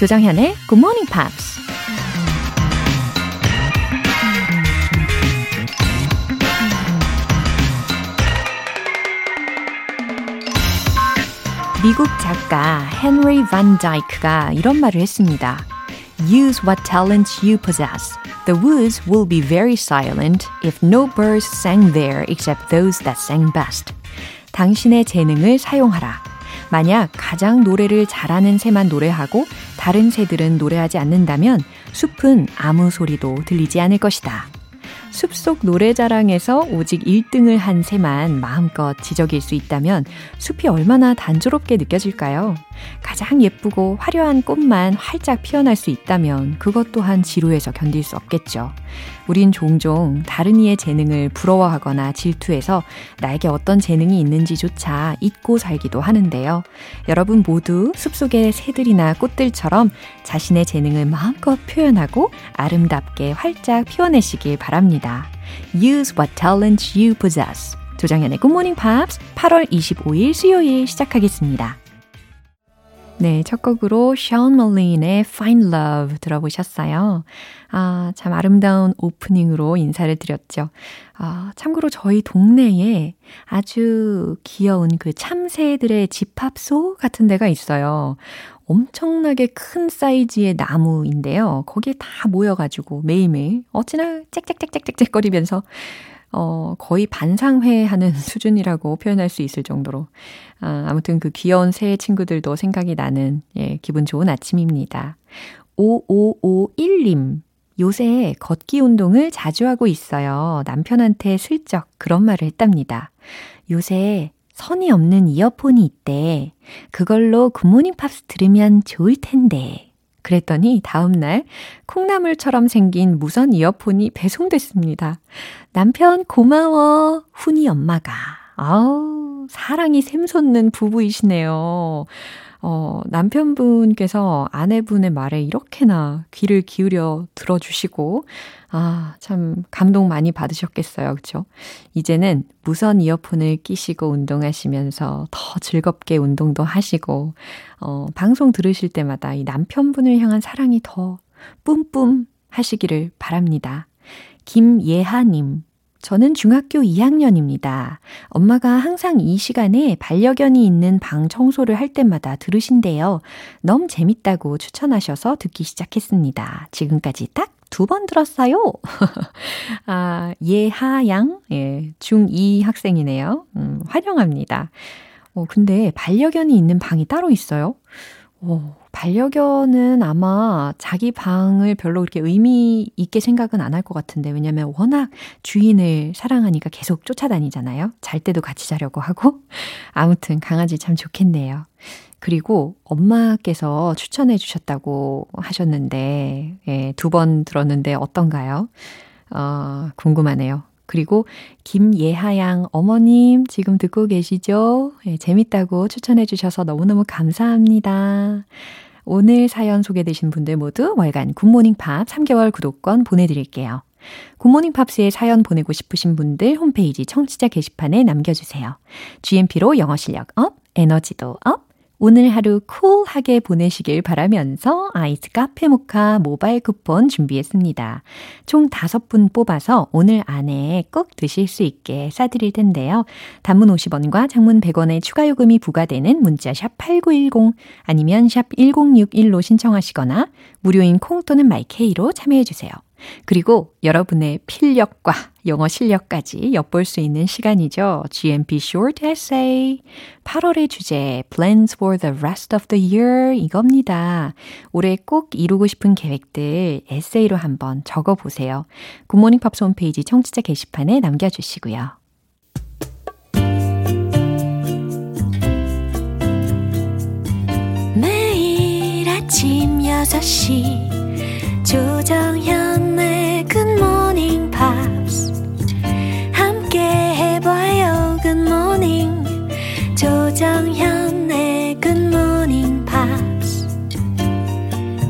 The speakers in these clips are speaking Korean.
조정현의 Good Morning Pops. 미국 작가 헨리 반 다이크가 이런 말을 했습니다. Use what talents you possess. The woods will be very silent if no birds sang there except those that sang best. 당신의 재능을 사용하라. 만약 가장 노래를 잘하는 새만 노래하고 다른 새들은 노래하지 않는다면 숲은 아무 소리도 들리지 않을 것이다. 숲속 노래자랑에서 오직 1등을 한 새만 마음껏 지적일 수 있다면 숲이 얼마나 단조롭게 느껴질까요? 가장 예쁘고 화려한 꽃만 활짝 피어날 수 있다면 그것 또한 지루해서 견딜 수 없겠죠. 우린 종종 다른 이의 재능을 부러워하거나 질투해서 나에게 어떤 재능이 있는지조차 잊고 살기도 하는데요. 여러분 모두 숲속의 새들이나 꽃들처럼 자신의 재능을 마음껏 표현하고 아름답게 활짝 피워내시길 바랍니다. Use what talent you possess. Good Morning Pops 8월 25일 수요일 시작하겠습니다. 네, 첫 곡으로 션 멀린의 Find Love 들어보셨어요. 아, 참 아름다운 오프닝으로 인사를 드렸죠. 아, 참고로 저희 동네에 아주 귀여운 그 참새들의 집합소 같은 데가 있어요. 엄청나게 큰 사이즈의 나무인데요. 거기에 다 모여가지고 매일매일 어찌나 짹짹짹짹짹거리면서 어, 거의 반상회 하는 수준이라고 표현할 수 있을 정도로. 아, 아무튼 그 귀여운 새 친구들도 생각이 나는, 예, 기분 좋은 아침입니다. 5551님. 요새 걷기 운동을 자주 하고 있어요. 남편한테 슬쩍 그런 말을 했답니다. 요새 선이 없는 이어폰이 있대. 그걸로 Good Morning Pops 들으면 좋을 텐데. 그랬더니 다음날 콩나물처럼 생긴 무선 이어폰이 배송됐습니다. 남편 고마워. 훈이 엄마가. 아우, 사랑이 샘솟는 부부이시네요. 어, 남편분께서 아내분의 말에 이렇게나 귀를 기울여 들어주시고, 아, 참 감동 많이 받으셨겠어요. 그쵸? 이제는 무선 이어폰을 끼시고 운동하시면서 더 즐겁게 운동도 하시고, 어, 방송 들으실 때마다 이 남편분을 향한 사랑이 더 뿜뿜 하시기를 바랍니다. 김예하 님, 저는 중학교 2학년입니다. 엄마가 항상 이 시간에 반려견이 있는 방 청소를 할 때마다 들으신대요. 너무 재밌다고 추천하셔서 듣기 시작했습니다. 지금까지 딱 두 번 들었어요. 아, 예하양, 예, 중2 학생이네요. 음, 환영합니다. 어, 근데 반려견이 있는 방이 따로 있어요? 어, 반려견은 아마 자기 방을 별로 그렇게 의미 있게 생각은 안 할 것 같은데, 왜냐면 워낙 주인을 사랑하니까 계속 쫓아다니잖아요. 잘 때도 같이 자려고 하고. 아무튼 강아지 참 좋겠네요. 그리고 엄마께서 추천해 주셨다고 하셨는데, 예, 두 번 들었는데 어떤가요? 어, 궁금하네요. 그리고 김예하양 어머님 지금 듣고 계시죠? 예, 재밌다고 추천해 주셔서 너무너무 감사합니다. 오늘 사연 소개되신 분들 모두 월간 굿모닝 팝스 3개월 구독권 보내드릴게요. 굿모닝 팝스에 사연 보내고 싶으신 분들 홈페이지 청취자 게시판에 남겨주세요. GMP로 영어 실력 up, 에너지도 up, 오늘 하루 쿨하게 보내시길 바라면서 아이스 카페 모카 모바일 쿠폰 준비했습니다. 총 5분 뽑아서 오늘 안에 꼭 드실 수 있게 싸드릴 텐데요. 단문 50원과 장문 100원의 추가 요금이 부과되는 문자 샵 8910 아니면 샵 1061로 신청하시거나 무료인 콩 또는 마이케이로 참여해 주세요. 그리고 여러분의 필력과 영어 실력까지 엿볼 수 있는 시간이죠. GMP Short Essay. 8월의 주제, Plans for the rest of the year 이겁니다. 올해 꼭 이루고 싶은 계획들 에세이로 한번 적어 보세요. 굿모닝 팝스 홈페이지 청취자 게시판에 남겨주시고요. 매일 아침 6시 조정현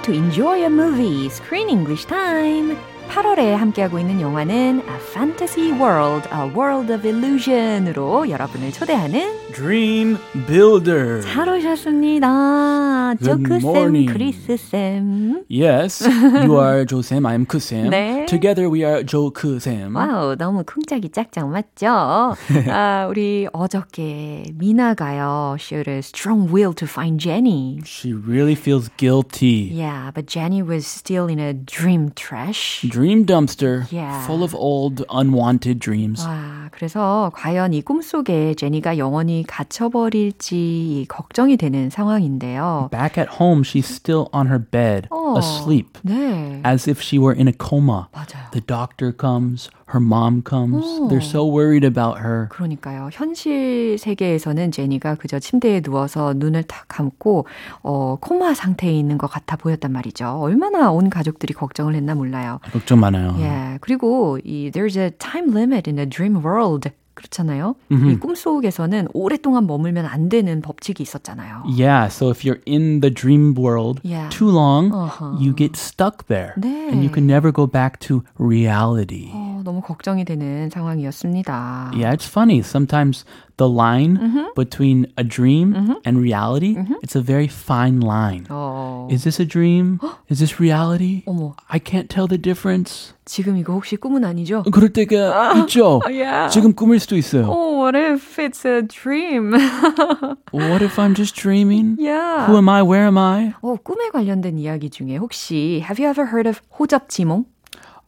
To enjoy a movie, Screen English Time. 8월 에 함께하고 있는 영화는 A Fantasy World, A World of Illusion으로 여러분을 초대하는 Dream Builder. 잘 오셨습니다. Good 조크쌤, morning. 크리스쌤. Yes, you are Jo Sam. I am Ku Sam. 네. Together we are Jo Ku Sam. 와우, 너무 쿵짝이 짝짝 맞죠? 아, 우리 어저께 미나가요. Showed a strong will to find Jenny. She really feels guilty. Yeah, but Jenny was still in a dream trash. Dream dumpster Yeah. full of old unwanted dreams. 와, 그래서 과연 이 꿈속에 제니가 영원히 갇혀버릴지 걱정이 되는 상황인데요. Back at home, she's still on her bed, 어, asleep, 네. as if she were in a coma. 맞아요. The doctor comes, Her mom comes. Oh. They're so worried about her. 그러니까요. 현실 세계에서는 제니가 그저 침대에 누워서 눈을 탁 감고 어, 코마 상태에 있는 것 같아 보였단 말이죠. 얼마나 온 가족들이 걱정을 했나 몰라요. 걱정 많아요. 예. 그리고 이 there's a time limit in a dream world. 그렇잖아요. 이 꿈속에서는 오랫동안 머물면 안 되는 법칙이 있었잖아요. Yeah, so if you're in the dream world Yeah. too long, Uh-huh. you get stuck there. 네. And you can never go back to reality. 어, 너무 걱정이 되는 상황이었습니다. Yeah, it's funny. Sometimes the line Mm-hmm. between a dream and reality, it's a very fine line. 어, Is this a dream? Is this reality? 어머, I can't tell the difference. 지금 이거 혹시 꿈은 아니죠? 그럴 때가 있죠. yeah. 지금 꿈일 수도 있어요. Oh, what if it's a dream? What if I'm just dreaming? yeah. Who am I? Where am I? 어, 꿈에 관련된 이야기 중에 혹시 Have you ever heard of 호접지몽?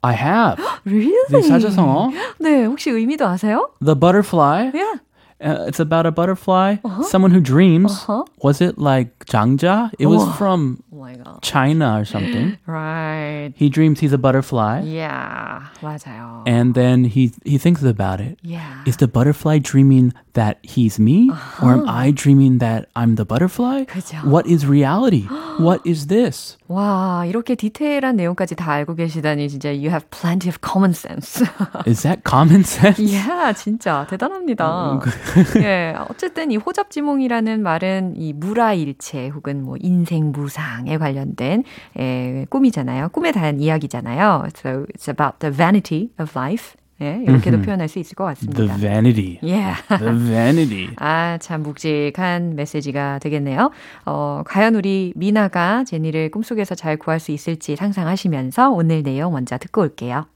I have. Really? 네, 사자성어. 네, 혹시 의미도 아세요? The butterfly. Yeah. Uh, it's about a butterfly, someone who dreams. Uh-huh. Was it like 장자? It was Oh. from Oh my god. China or something. Right. he dreams he's a butterfly, Yeah, 맞아요. and then he he thinks about it. Yeah. Is the butterfly dreaming that he's me, or am I dreaming that I'm the butterfly? 그죠. What is reality? what is this? 와, 이렇게 디테일한 내용까지 다 알고 계시다니 진짜 you have plenty of common sense. Is that common sense? yeah, 진짜 대단합니다. 예, 어쨌든 이 호접지몽이라는 말은 이 무라일체 혹은 뭐 인생 무상에 관련된 예, 꿈이잖아요. 꿈에 대한 이야기잖아요. So it's about the vanity of life. 예, 이렇게도 표현할 수 있을 것 The 같습니다. vanity. Yeah. The vanity. 아, 참 묵직한 메시지가 되겠네요. 어, 과연 우리 미나가 제니를 꿈속에서 잘 구할 수 있을지 상상하시면서 오늘 내용 먼저 듣고 올게요.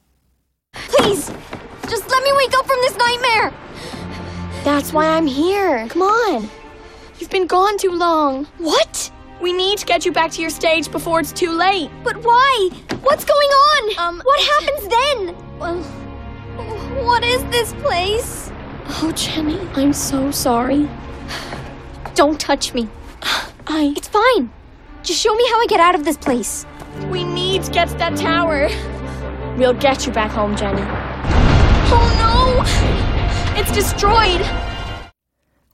Please, just let me wake up from this nightmare. That's why I'm here. Come on. You've been gone too long. What? We need to get you back to your stage before it's too late. But why? What's going on? Um, what happens then? Well, what is this place? Oh, Jenny, I'm so sorry. Don't touch me. I. It's fine. Just show me how I get out of this place. We need to get to that tower. We'll get you back home, Jenny. Oh no! It's destroyed.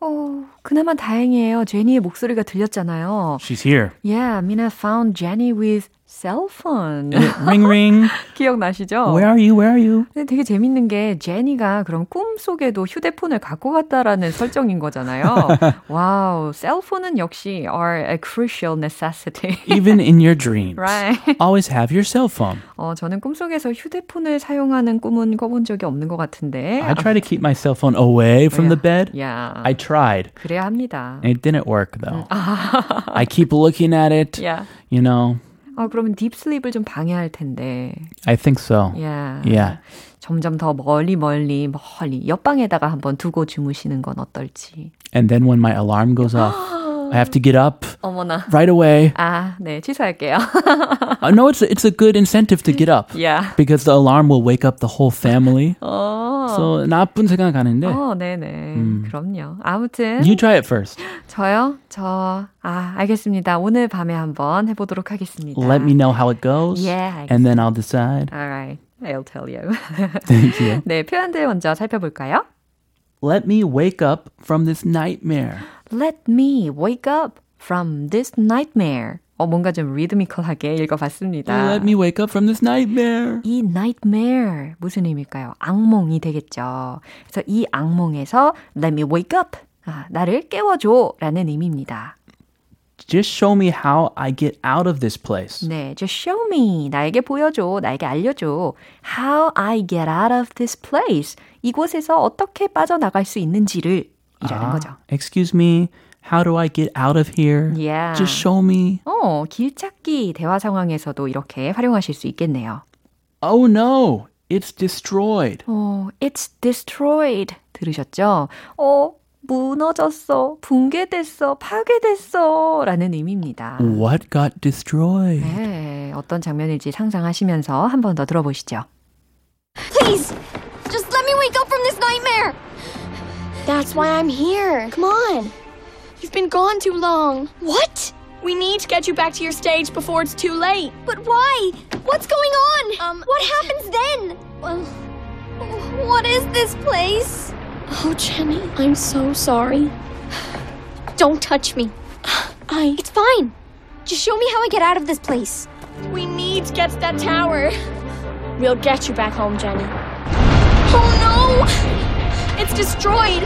어, 그나마 다행이에요. 제니의 목소리가 들렸잖아요. She's here. Yeah, Mina found Jenny with cell phone. ring ring. 기억나시죠? Where are you? Where are you? 근데 되게 재밌는 게 제니가 그럼 꿈속에도 휴대폰을 갖고 갔다라는 설정인 거잖아요. 와우, 셀폰은 역시 are a crucial necessity. Even in your dreams. right. Always have your cell phone. 어, 저는 꿈속에서 휴대폰을 사용하는 꿈은 꿔본 적이 없는 것 같은데. I try to keep my cell phone away from the bed. Yeah. I tried. 그래야 합니다. It didn't work though. I keep looking at it. Yeah. You know, 아, 그러면 딥슬립을 좀 방해할 텐데. I think so. Yeah. Yeah. 점점 더 멀리 멀리 멀리 옆방에다가 한번 두고 주무시는 건 어떨지. And then when my alarm goes off, I have to get up 어머나. right away. 아, 네, 취소할게요. I know it's a, it's a good incentive to get up yeah. because the alarm will wake up the whole family. 어. So 나쁜 생각 하는데. 어, 네네. 그럼요. 아무튼 You try it first. 저요? 저, 아, 알겠습니다. 오늘 밤에 한번 해보도록 하겠습니다. Let me know how it goes. Yeah, And then I'll decide. Alright, I'll tell you. Thank you. 네, 표현들 먼저 살펴볼까요? Let me wake up from this nightmare. Let me wake up from this nightmare. 어, 뭔가 좀 리드미컬하게 읽어봤습니다. Let me wake up from this nightmare. 이 nightmare 무슨 의미일까요? 악몽이 되겠죠. 그래서 이 악몽에서 let me wake up. 아, 나를 깨워줘 라는 의미입니다. Just show me how I get out of this place. 네, just show me. 나에게 보여줘. 나에게 알려줘. How I get out of this place. 이곳에서 어떻게 빠져나갈 수 있는지를 이라는 거죠. Excuse me, how do I get out of here? Yeah. Just show me. 어, 길찾기 대화 상황에서도 이렇게 활용하실 수 있겠네요. Oh no, it's destroyed. 어, it's destroyed. 들으셨죠? 어, 무너졌어, 붕괴됐어, 파괴됐어 라는 의미입니다. What got destroyed? 네, 어떤 장면일지 상상하시면서 한 번 더 들어보시죠. Please, just let me wake up from this nightmare. That's why I'm here. Come on. You've been gone too long. What? We need to get you back to your stage before it's too late. But why? What's going on? Um, what happens then? Well, What is this place? oh, Jenny, I'm so sorry. Don't touch me. I. It's fine. Just show me how I get out of this place. We need to get to that tower. We'll get you back home, Jenny. Oh no! It's destroyed.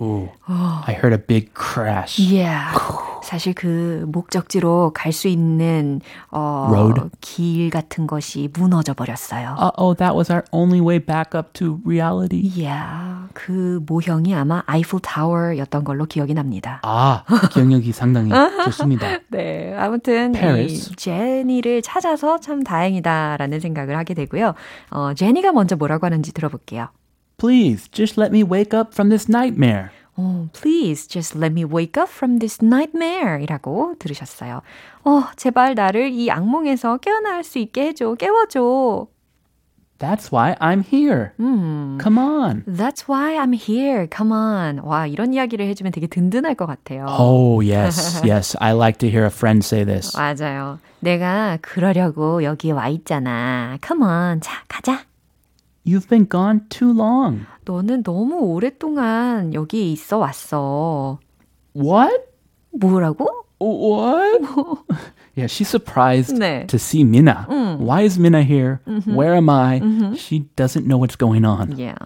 Ooh, I heard a big crash. Yeah. 사실 그 목적지로 갈 수 있는 어, Road? 길 같은 것이 무너져 버렸어요. Uh-oh, that was our only way back up to reality. Yeah. 그 모형이 아마 아이플 타워였던 걸로 기억이 납니다. 아, 기억력이 상당히 좋습니다. 네, 아무튼 Paris. 이 제니를 찾아서 참 다행이다라는 생각을 하게 되고요. 어, 제니가 먼저 뭐라고 하는지 들어볼게요. Please, just let me wake up from this nightmare. 어, please just let me wake up from this nightmare 이라고 들으셨어요. 어, 제발 나를 이 악몽에서 깨어날 수 있게 해줘, 깨워줘. That's why I'm here. 음, Come on. That's why I'm here. Come on. 와, 이런 이야기를 해주면 되게 든든할 것 같아요. Oh, yes, yes. I like to hear a friend say this. 맞아요. 내가 그러려고 여기에 와 있잖아. Come on. 자, 가자. You've been gone too long. 너는 너무 오랫동안 여기에 있어 왔어. What? 뭐라고? What? yeah, she's surprised 네. to see Minna. Why is Minna here? Where am I? She doesn't know what's going on. Yeah.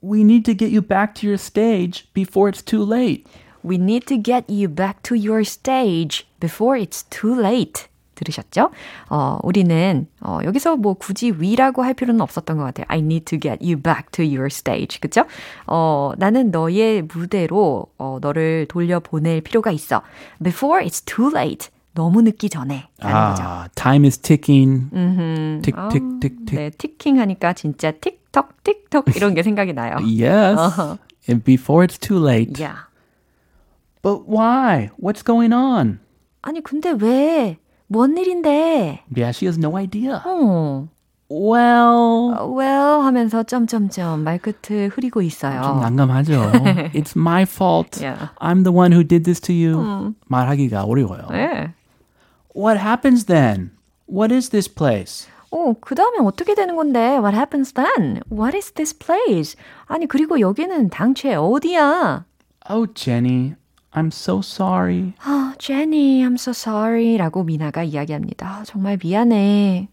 We need to get you back to your stage before it's too late. We need to get you back to your stage before it's too late. 들으셨죠? 어, 우리는 어, 여기서 뭐 굳이 위라고 할 필요는 없었던 것 같아요. I need to get you back to your stage. 그쵸? 어, 나는 너의 무대로 어, 너를 돌려보낼 필요가 있어. Before it's too late. 너무 늦기 전에. 라는 거죠. Ah, time is ticking. Tick, 아, tick, tick, tick. 네, 티킹 하니까 진짜 틱톡, 틱톡 이런 게 생각이 나요. Yes. And before it's too late. Yeah. But why? What's going on? 아니, 근데 왜? 뭔 일인데? Yeah, she has no idea. 어. Well, well 하면서 점점점 말끝을 흐리고 좀 있어요. 난감하죠. It's my fault. Yeah. I'm the one who did this to you. 말하기가 어려워요. 네. What happens then? What is this place? 어, 그 다음에 어떻게 되는 건데? What happens then? What is this place? 아니, 그리고 여기는 당최 어디야? Oh, Jenny, I'm so sorry. 아, Jenny, I'm so sorry. 라고 미나가 이야기합니다. 아, 정말 미안해.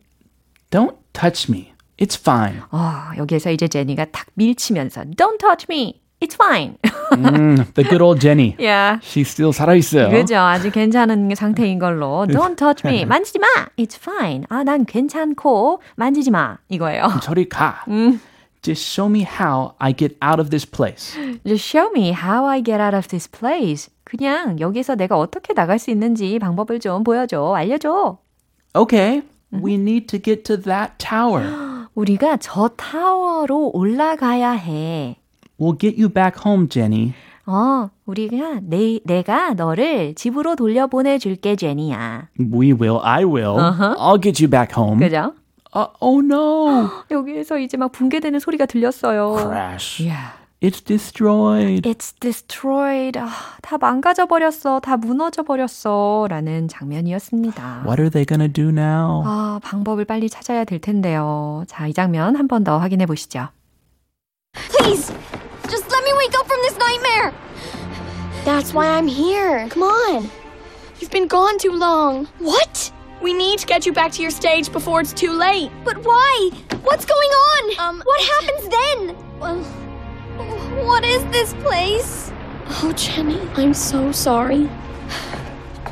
Don't touch me. It's fine. 아, 여기에서 이제 제니가 탁 밀치면서 Don't touch me. It's fine. Mm, the good old Jenny. yeah. She still 살아있어요. 그죠. 아주 괜찮은 상태인 걸로. Don't touch me. 만지지 마. It's fine. 아, 난 괜찮고 만지지 마. 이거예요. 저리 가. Just show me how I get out of this place. Just show me how I get out of this place. 그냥 여기서 내가 어떻게 나갈 수 있는지 방법을 좀 보여줘. 알려줘. Okay, we need to get to that tower. 우리가 저 타워로 올라가야 해. We'll get you back home, Jenny. 어, 우리가 내, 내가 너를 집으로 돌려보내 줄게, 제니야. We will, I will. I'll get you back home. 그죠? Uh, oh no! 여기에서 이제 막 붕괴되는 소리가 들렸어요. Crash. Yeah. It's destroyed. It's destroyed. 아, 다 망가져 버렸어. 다 무너져 버렸어. 라는 장면이었습니다. What are they gonna do now? 아, 방법을 빨리 찾아야 될 텐데요. 자, 이 장면 한 번 더 확인해 보시죠. Please, just let me wake up from this nightmare. That's why I'm here. Come on. You've been gone too long. What? We need to get you back to your stage before it's too late. But why? What's going on? Um, what happens then? Well, What is this place? oh, Jenny, I'm so sorry.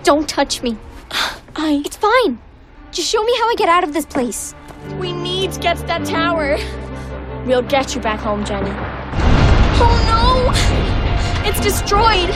Don't touch me. I. It's fine. Just show me how I get out of this place. We need to get to that tower. We'll get you back home, Jenny. Oh no! It's destroyed.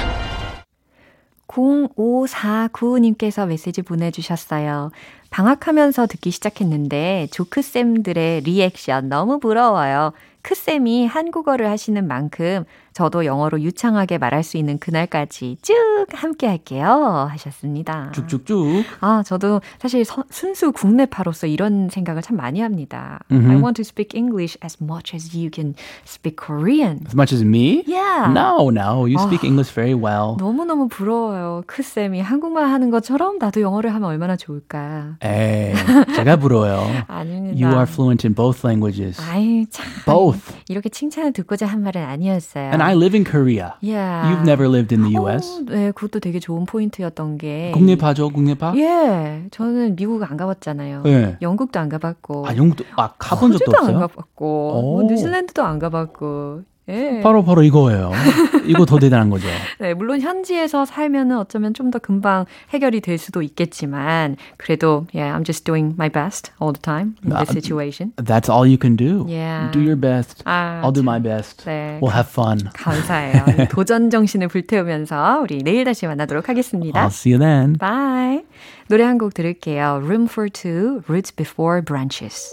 0549님께서 메시지 보내주셨어요. 방학하면서 듣기 시작했는데 조크쌤들의 리액션 너무 부러워요. 크쌤이 한국어를 하시는 만큼 저도 영어로 유창하게 말할 수 있는 그날까지 쭉 함께 할게요. 하셨습니다. 쭉쭉쭉. 아, 저도 사실 서, 순수 국내파로서 이런 생각을 참 많이 합니다. I want to speak English as much as you can speak Korean. As much as me? Yeah. No, no. You speak English very well. 너무너무 부러워요. 크쌤이 한국말 하는 것처럼 나도 영어를 하면 얼마나 좋을까. 에이, 제가 부러워요. 아닙니다. You are fluent in both languages. 아이, 참. Both. 이렇게 칭찬을 듣고자 한 말은 아니었어요. And I live in Korea. yeah. You've never lived in the US. 어, 네, 그것도 되게 좋은 포인트였던 게. 국내파죠, 국내파? 예, 저는 미국 안 가봤잖아요. 예. 영국도 안 가봤고. 아, 영도 아 가본 적도 호주도 안 없어요? 가봤고, 뭐 오. 뉴질랜드도 안 가봤고. 예. 바로 바로 이거예요. 이거 더 대단한 거죠. 네, 물론 현지에서 살면은 어쩌면 좀 더 금방 해결이 될 수도 있겠지만, 그래도, yeah, I'm just doing my best all the time in this 아, situation. That's all you can do. Yeah. Do your best. 아, I'll do my best. 네, We'll have fun. 감사해요. 도전 정신을 불태우면서 우리 내일 다시 만나도록 하겠습니다. I'll see you then. Bye. 노래 한 곡 들을게요. Room for Two, Roots Before Branches.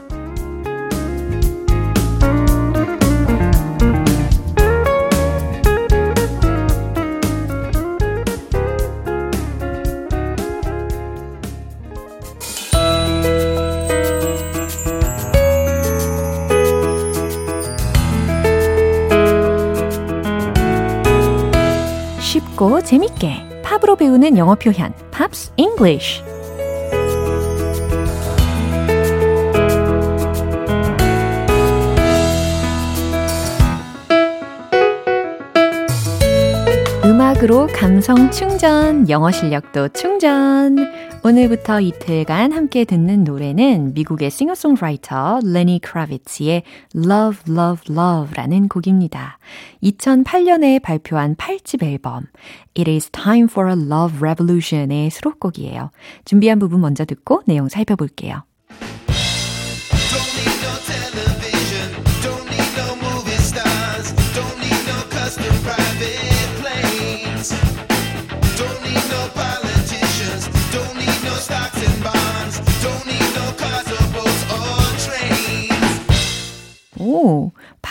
재밌게 팝으로 배우는 영어 표현 Pops English 음악으로 감성 충전, 영어 실력도 충전. 오늘부터 이틀간 함께 듣는 노래는 미국의 싱어송라이터 레니 크라비츠의 Love, Love, Love라는 곡입니다. 2008년에 발표한 8집 앨범 It is Time for a Love Revolution의 수록곡이에요. 준비한 부분 먼저 듣고 내용 살펴볼게요.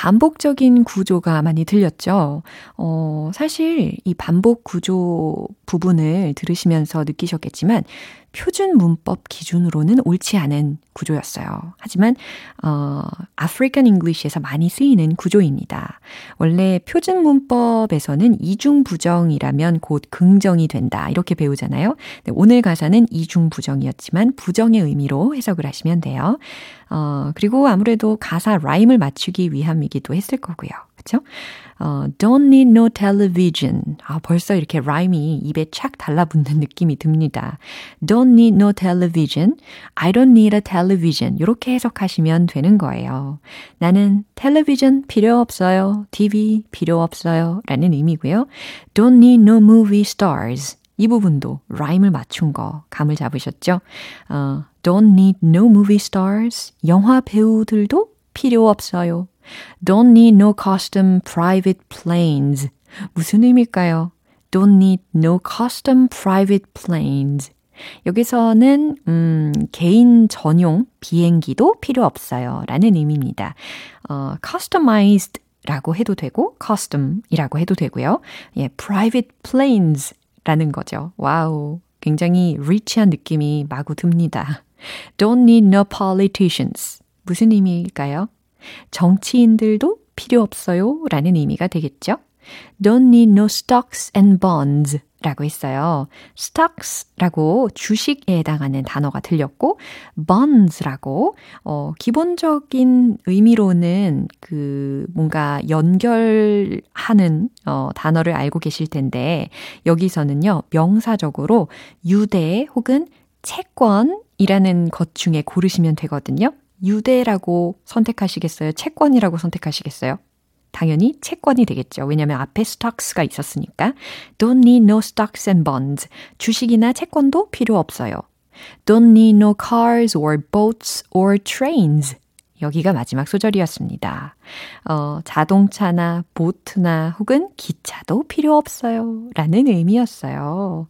반복적인 구조가 많이 들렸죠. 어, 사실 이 반복 구조 부분을 들으시면서 느끼셨겠지만 표준 문법 기준으로는 옳지 않은 구조였어요. 하지만 어, African English에서 많이 쓰이는 구조입니다. 원래 표준 문법에서는 이중 부정이라면 곧 긍정이 된다. 이렇게 배우잖아요. 네, 오늘 가사는 이중 부정이었지만 부정의 의미로 해석을 하시면 돼요. 어, 그리고 아무래도 가사 라임을 맞추기 위함이기도 했을 거고요. 그쵸? 어, don't need no television. 아, 벌써 이렇게 라임이 입에 착 달라붙는 느낌이 듭니다. Don't need no television. I don't need a television. 이렇게 해석하시면 되는 거예요. 나는 텔레비전 필요 없어요. TV 필요 없어요. 라는 의미고요. Don't need no movie stars. 이 부분도 라임을 맞춘 거 감을 잡으셨죠? 어, don't need no movie stars. 영화 배우들도 필요 없어요. Don't need no custom private planes. 무슨 의미일까요? Don't need no custom private planes. 여기서는 음, 개인 전용 비행기도 필요 없어요. 라는 의미입니다. 어, customized 라고 해도 되고, costume이라고 해도 되고요. 예, private planes 라는 거죠. 와우. 굉장히 rich한 느낌이 마구 듭니다. Don't need no politicians. 무슨 의미일까요? 정치인들도 필요 없어요. 라는 의미가 되겠죠? Don't need no stocks and bonds. 라고 했어요. stocks라고 주식에 해당하는 단어가 들렸고, bonds라고, 어, 기본적인 의미로는 그 뭔가 연결하는, 어, 단어를 알고 계실 텐데, 여기서는요, 명사적으로 유대 혹은 채권이라는 것 중에 고르시면 되거든요. 유대라고 선택하시겠어요? 채권이라고 선택하시겠어요? 당연히 채권이 되겠죠. 왜냐하면 앞에 stocks가 있었으니까. Don't need no stocks and bonds. 주식이나 채권도 필요 없어요. Don't need no cars or boats or trains. 여기가 마지막 소절이었습니다. 어, 자동차나 보트나 혹은 기차도 필요 없어요. 라는 의미였어요.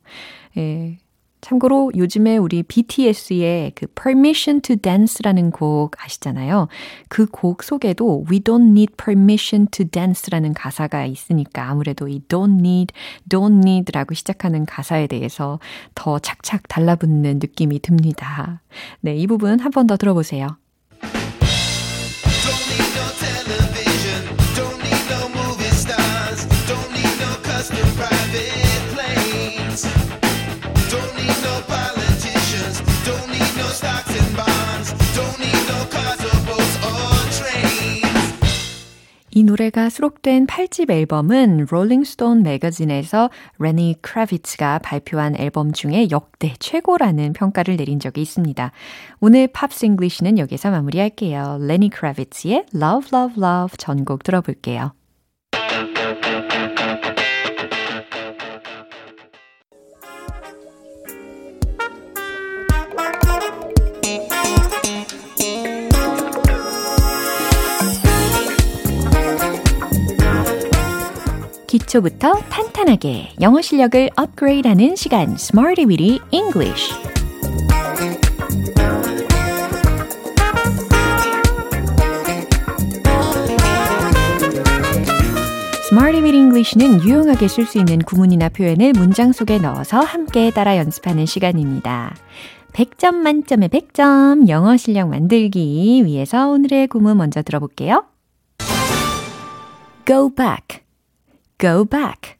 예, 참고로 요즘에 우리 BTS의 그 Permission to Dance라는 곡 아시잖아요. 그 곡 속에도 We don't need permission to dance라는 가사가 있으니까 아무래도 이 don't need, don't need라고 시작하는 가사에 대해서 더 착착 달라붙는 느낌이 듭니다. 네, 이 부분 한 번 더 들어보세요. 이 노래가 수록된 8집 앨범은 롤링스톤 매거진에서 레니 크라비츠가 발표한 앨범 중에 역대 최고라는 평가를 내린 적이 있습니다. 오늘 Pops English는 여기서 마무리할게요. 레니 크라비츠의 Love Love Love 전곡 들어볼게요. 기초부터 탄탄하게 영어 실력을 업그레이드하는 시간 Smarty Weedy English Weedy English는 유용하게 쓸 수 있는 구문이나 표현을 문장 속에 넣어서 함께 따라 연습하는 시간입니다. 100점 만점에 100점 영어 실력 만들기 위해서 오늘의 구문 먼저 들어볼게요. Go back go back.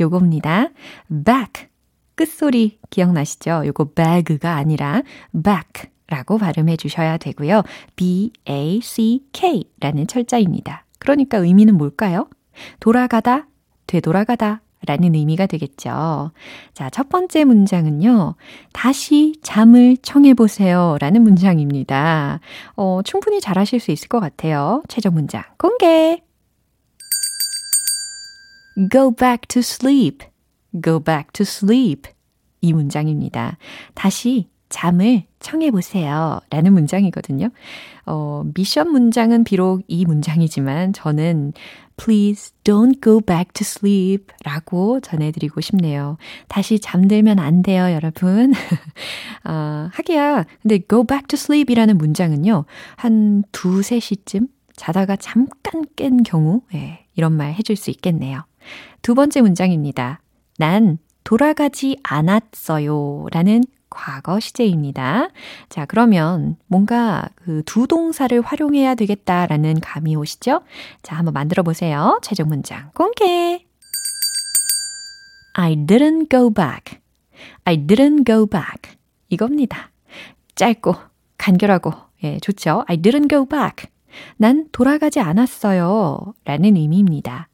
요겁니다. back. 끝소리 기억나시죠? 요거 bag가 아니라 back 라고 발음해 주셔야 되고요. b-a-c-k 라는 철자입니다. 그러니까 의미는 뭘까요? 돌아가다, 되돌아가다 라는 의미가 되겠죠. 자, 첫 번째 문장은요. 다시 잠을 청해보세요 라는 문장입니다. 어, 충분히 잘하실 수 있을 것 같아요. 최종 문장 공개! Go back to sleep. Go back to sleep. 이 문장입니다. 다시 잠을 청해 보세요. 라는 문장이거든요. 어, 미션 문장은 비록 이 문장이지만 저는 please don't go back to sleep 라고 전해드리고 싶네요. 다시 잠들면 안 돼요, 여러분. 아, 하기야. 근데 go back to sleep 이라는 문장은요, 한 두세 시쯤 자다가 잠깐 깬 경우, 예, 이런 말 해줄 수 있겠네요. 두 번째 문장입니다. 난 돌아가지 않았어요. 라는 과거 시제입니다. 자, 그러면 뭔가 그 두 동사를 활용해야 되겠다라는 감이 오시죠? 자, 한번 만들어 보세요. 최종 문장 공개. I didn't go back. I didn't go back. 이겁니다. 짧고 간결하고 예, 좋죠? I didn't go back. 난 돌아가지 않았어요. 라는 의미입니다.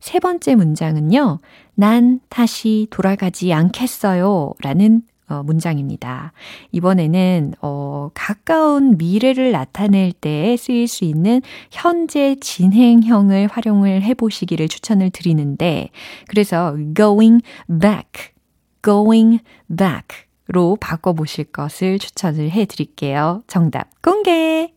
세 번째 문장은요. 난 다시 돌아가지 않겠어요. 라는 어, 문장입니다. 이번에는 어, 가까운 미래를 나타낼 때 쓰일 수 있는 현재 진행형을 활용을 해보시기를 추천을 드리는데 그래서 going back, going back로 바꿔보실 것을 추천을 해드릴게요. 정답 공개!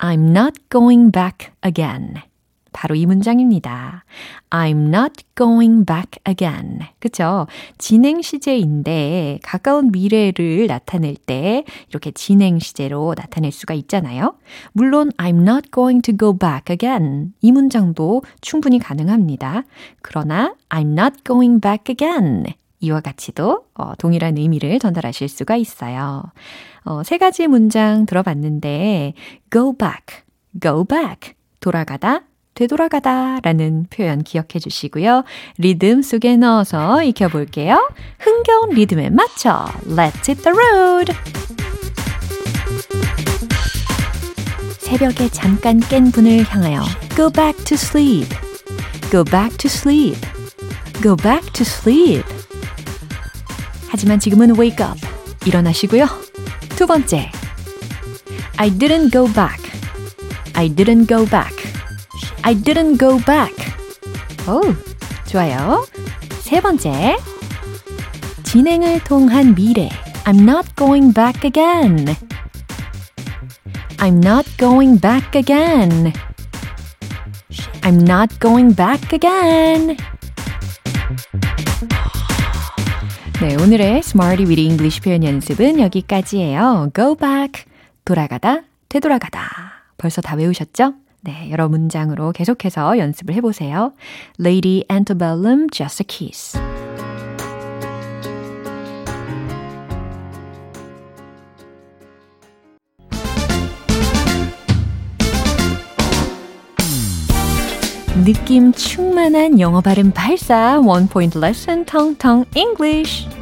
I'm not going back again. 바로 이 문장입니다. I'm not going back again. 그쵸? 진행 시제인데 가까운 미래를 나타낼 때 이렇게 진행 시제로 나타낼 수가 있잖아요. 물론 I'm not going to go back again. 이 문장도 충분히 가능합니다. 그러나 I'm not going back again. 이와 같이도 어, 동일한 의미를 전달하실 수가 있어요. 어, 세 가지 문장 들어봤는데 go back, go back, 돌아가다, 되돌아가다 라는 표현 기억해 주시고요. 리듬 속에 넣어서 익혀볼게요. 흥겨운 리듬에 맞춰 Let's hit the road! 새벽에 잠깐 깬 분을 향하여 Go back to sleep. Go back to sleep. Go back to sleep. 하지만 지금은 wake up. 일어나시고요. 두 번째. I didn't go back. I didn't go back. I didn't go back. 오, 좋아요. 세 번째. 진행을 통한 미래. I'm not going back again. I'm not going back again. I'm not going back again. 네, 오늘의 Smarty with English 표현 연습은 여기까지예요. Go back. 돌아가다, 되돌아가다. 벌써 다 외우셨죠? 네, 여러 문장으로 계속해서 연습을 해보세요. Lady Antebellum, Just a Kiss. 느낌 충만한 영어 발음 발사 원 포인트 레슨 텅텅 English.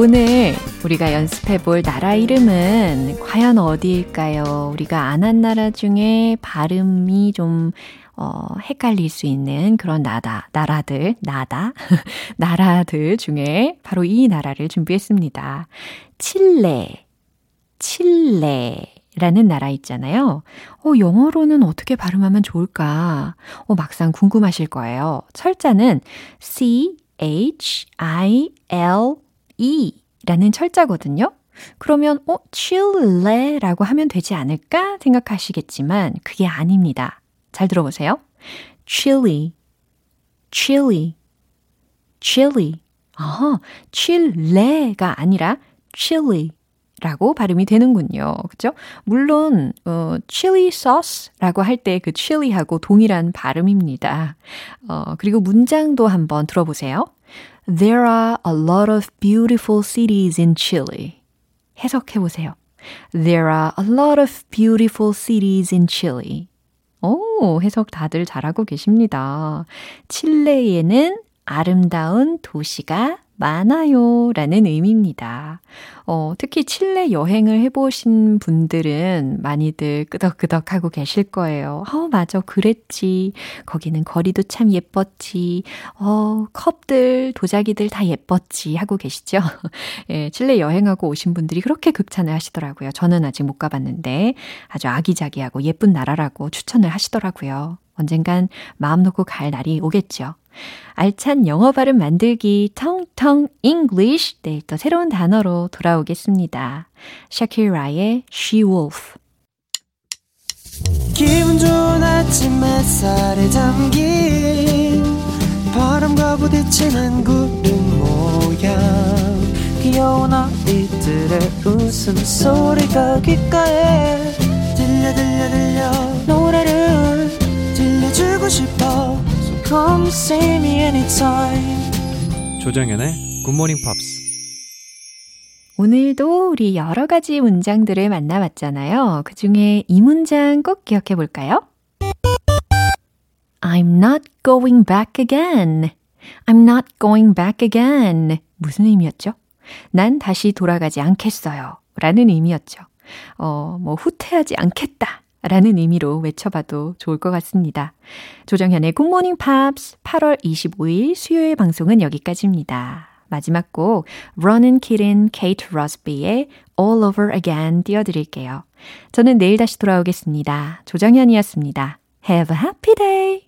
오늘 우리가 연습해 볼 나라 이름은 과연 어디일까요? 우리가 아는 나라 중에 발음이 좀 어, 헷갈릴 수 있는 그런 나다, 나라들, 나다, 나라들 중에 바로 이 나라를 준비했습니다. 칠레, 칠레 라는 나라 있잖아요. 어, 영어로는 어떻게 발음하면 좋을까? 어, 막상 궁금하실 거예요. 철자는 C, H, I, L, E 라는 철자거든요. 그러면, 어, 칠레라고 하면 되지 않을까 생각하시겠지만, 그게 아닙니다. 잘 들어보세요. chilly, chilly, chilly. 아, 칠레가 아니라 chilly. 라고 발음이 되는군요. 그죠? 물론, 어, chili sauce라고 할 때 그 chili하고 동일한 발음입니다. 어, 그리고 문장도 한번 들어보세요. There are a lot of beautiful cities in Chile. 해석해 보세요. There are a lot of beautiful cities in Chile. 오, 해석 다들 잘하고 계십니다. 칠레에는 아름다운 도시가 많아요. 라는 의미입니다. 어, 특히 칠레 여행을 해보신 분들은 많이들 끄덕끄덕 하고 계실 거예요. 어, 맞아. 그랬지. 거기는 거리도 참 예뻤지. 어, 컵들, 도자기들 다 예뻤지. 하고 계시죠? 예, 칠레 여행하고 오신 분들이 그렇게 극찬을 하시더라고요. 저는 아직 못 가봤는데 아주 아기자기하고 예쁜 나라라고 추천을 하시더라고요. 언젠간 마음 놓고 갈 날이 오겠죠. 알찬 영어 발음 만들기 텅텅 English. 내일 또 새로운 단어로 돌아오겠습니다. 샤키라의 She Wolf. 기분 좋은 아침 햇살에 담긴 바람과 부딪히는 구름 모양. 귀여운 아이들의 웃음소리가 귓가에 들려 들려 들려. 노래를 들려주고 싶어 come see me anytime 조정연의 굿모닝 팝스 오늘도 우리 여러 가지 문장들을 만나봤잖아요. 그 중에 이 문장 꼭 기억해 볼까요? I'm not going back again. I'm not going back again. 무슨 의미였죠? 난 다시 돌아가지 않겠어요. 라는 의미였죠. 어, 뭐, 후퇴하지 않겠다. 라는 의미로 외쳐봐도 좋을 것 같습니다. 조정현의 굿모닝 팝스 8월 25일 수요일 방송은 여기까지입니다. 마지막 곡 Ronan Keating, Kate Rusby의 All Over Again 띄워드릴게요. 저는 내일 다시 돌아오겠습니다. 조정현이었습니다. Have a happy day!